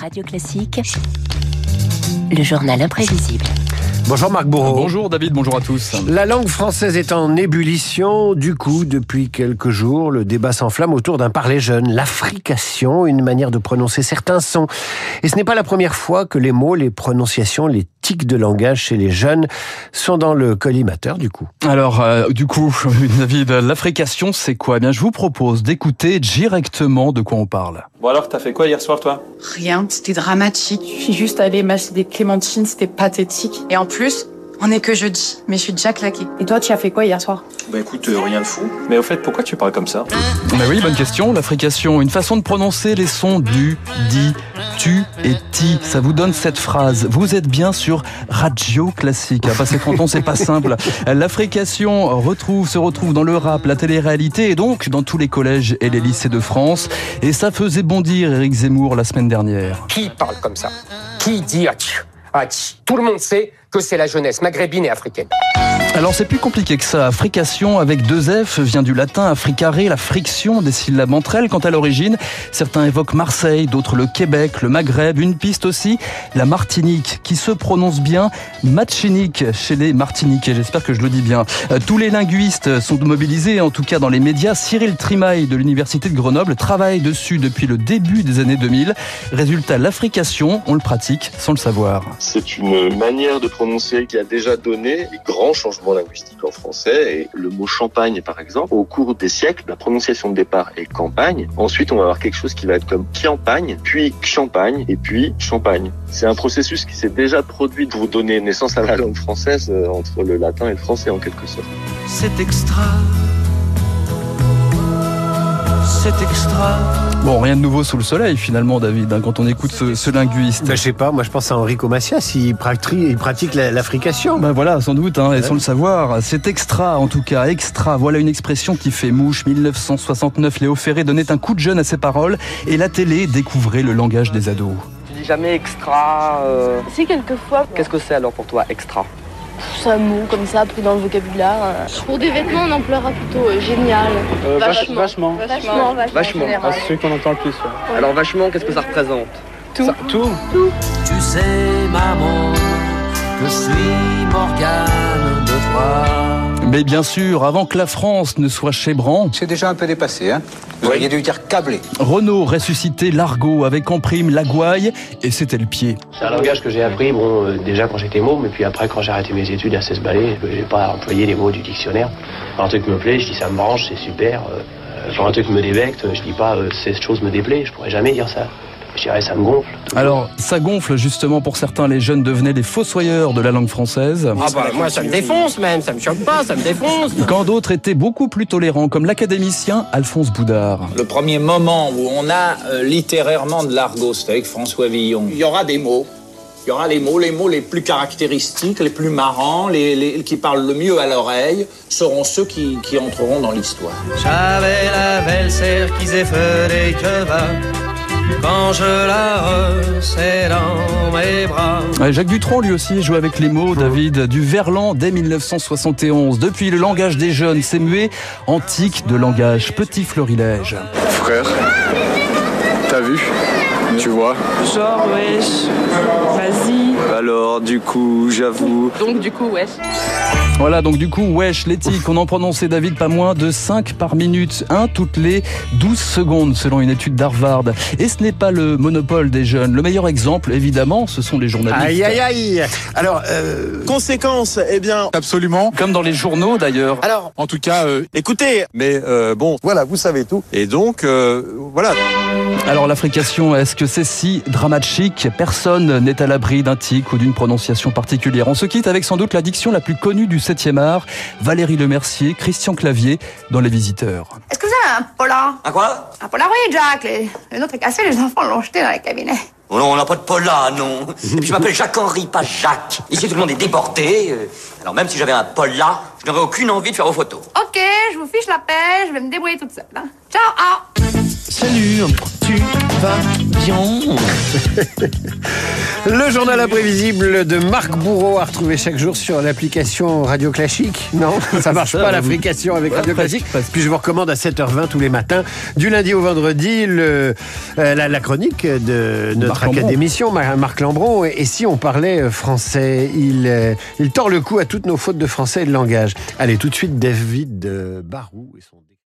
Radio Classique, le journal imprévisible. Bonjour Marc Bourreau. Bonjour David, bonjour à tous. La langue française est en ébullition. Du coup, depuis quelques jours, le débat s'enflamme autour d'un parler jeune, l'affrication, une manière de prononcer certains sons. Et ce n'est pas la première fois que les mots, les prononciations, les tics de langage chez les jeunes sont dans le collimateur du coup. Alors, euh, du coup, David, l'affrication, c'est quoi? Eh bien, je vous propose d'écouter directement de quoi on parle. Bon alors, t'as fait quoi hier soir, toi? Rien, c'était dramatique. Je suis juste allée m'acheter des clémentines, c'était pathétique. Et en plus, on est que jeudi, mais je suis déjà claquée. Et toi, tu as fait quoi hier soir? Bah écoute, euh, rien de fou. Mais au fait, pourquoi tu parles comme ça? Mais oui, bonne question. L'affrication, une façon de prononcer les sons du, di, tu et ti. Ça vous donne cette phrase. Vous êtes bien sur Radio Classique. À passer 30 ans, c'est pas simple. L'affrication retrouve, se retrouve dans le rap, la télé-réalité et donc dans tous les collèges et les lycées de France. Et ça faisait bondir Eric Zemmour la semaine dernière. Qui parle comme ça? Qui dit atch Tout le monde sait que c'est la jeunesse maghrébine et africaine. Alors c'est plus compliqué que ça. Africation avec deux F vient du latin africare, la friction des syllabes entre elles. Quant à l'origine, certains évoquent Marseille, d'autres le Québec, le Maghreb, une piste aussi, la Martinique, qui se prononce bien Machinique chez les Martiniquais. J'espère que je le dis bien. Euh, Tous les linguistes sont mobilisés, en tout cas dans les médias. Cyril Trimaille de l'Université de Grenoble travaille dessus depuis le début des années 2000. Résultat, l'affrication, on le pratique sans le savoir. C'est une manière de prononcer qui a déjà donné des grands changements linguistiques en français. Et le mot champagne, par exemple, au cours des siècles, la prononciation de départ est campagne. Ensuite, on va avoir quelque chose qui va être comme champagne, puis champagne, et puis champagne. C'est un processus qui s'est déjà produit pour donner naissance à la langue française euh, entre le latin et le français en quelque sorte. C'est extra. C'est extra. Bon, rien de nouveau sous le soleil finalement, David, hein, quand on écoute ce, ce linguiste. Ben, je sais pas, moi je pense à Enrico Macias, il pratique, il pratique la- l'affrication. Ben voilà, sans doute, hein, et sans le savoir. C'est extra, en tout cas, extra. Voilà une expression qui fait mouche. 1969, Léo Ferré donnait un coup de jeune à ses paroles et la télé découvrait le langage des ados. Tu dis jamais extra. euh, Si, quelquefois, Qu'est-ce que c'est alors pour toi, extra? C'est un mot comme ça pris dans le vocabulaire. euh. Pour des vêtements, on emploiera plutôt euh, génial. vachement. Vachement, vachement. Vachement. général. celui qu'on entend le plus. Alors, vachement, qu'est-ce que ça représente? Tout. Ça- tout Tu sais, maman, que je suis Morgane de toi. Mais bien sûr, avant que la France ne soit chébran, C'est déjà un peu dépassé, hein Vous auriez dû dire câblé. Renault ressuscitait l'argot avec en prime la gouaille et c'était le pied. C'est un langage que j'ai appris, bon, euh, déjà quand j'étais môme, et puis après quand j'ai arrêté mes études à 16 balais, euh, j'ai pas employé les mots du dictionnaire. Quand un truc me plaît, je dis ça me branche, c'est super. Euh, Quand un truc me débecte, je dis pas euh, cette chose me déplaît, je pourrais jamais dire ça. Je dirais ça me gonfle. Alors, ça gonfle justement pour certains, les jeunes devenaient les fossoyeurs de la langue française. Ah bah moi ça me défonce même, ça me choque pas, ça me défonce. Quand d'autres étaient beaucoup plus tolérants, comme l'académicien Alphonse Boudard. Le premier moment où on a euh, littérairement de l'argot, c'était avec François Villon. Il y aura des mots. Il y aura les mots, les mots les plus caractéristiques, les plus marrants, les, les- qui parlent le mieux à l'oreille, seront ceux qui, qui entreront dans l'histoire. J'avais la belle serre qui que va. Quand je la resserre dans mes bras. Ouais, Jacques Dutronc, lui aussi, joue avec les mots, David, du Verlan dès 1971. Depuis, le langage des jeunes s'est mué, antique de langage, petit florilège. Frère, t'as vu? Tu vois? Genre, wesh. Vas-y. Alors, du coup, j'avoue. Donc, du coup, wesh. Voilà, donc du coup, wesh, l'éthique, on en prononçait, David, pas moins de 5 par minute, 1 toutes les 12 secondes, selon une étude d'Harvard. Et ce n'est pas le monopole des jeunes. Le meilleur exemple, évidemment, ce sont les journalistes. Aïe aïe aïe Alors, euh, Conséquence, eh bien, Absolument. Comme dans les journaux, d'ailleurs. alors, En tout cas, euh, écoutez, mais euh, bon, voilà, vous savez tout. Et donc, euh, voilà. Alors, l'affrication, est-ce que c'est si dramatique? Personne n'est à l'abri d'un tic ou d'une prononciation particulière. On se quitte avec sans doute la diction la plus connue du 7e art, Valérie Lemercier, Christian Clavier, dans Les Visiteurs. Est-ce que vous avez un polar À quoi? Un Polaroid, Jack. Les, les autres est cassé, les enfants l'ont jeté dans les cabinets. Oh non, on n'a pas de pola, non. Et puis je m'appelle Jacques-Henri, pas Jacques. Ici, tout le monde est déporté. euh, Alors même si j'avais un pola, je n'aurais aucune envie de faire vos photos. Ok, je vous fiche la paix, je vais me débrouiller toute seule. hein. Ciao, ah Salut, tu vas bien Le journal imprévisible de Marc Bourreau à retrouver chaque jour sur l'application Radio Classique. Non, ça marche pas la frication avec Radio Classique. Puis je vous recommande à 7h20 tous les matins, du lundi au vendredi, le, euh, la, la chronique de notre Marc académicien, Mar- Marc Lambron. Et, et si on parlait euh, français, il, euh, il tord le cou à toutes nos fautes de français et de langage. Allez, tout de suite, David Barou et son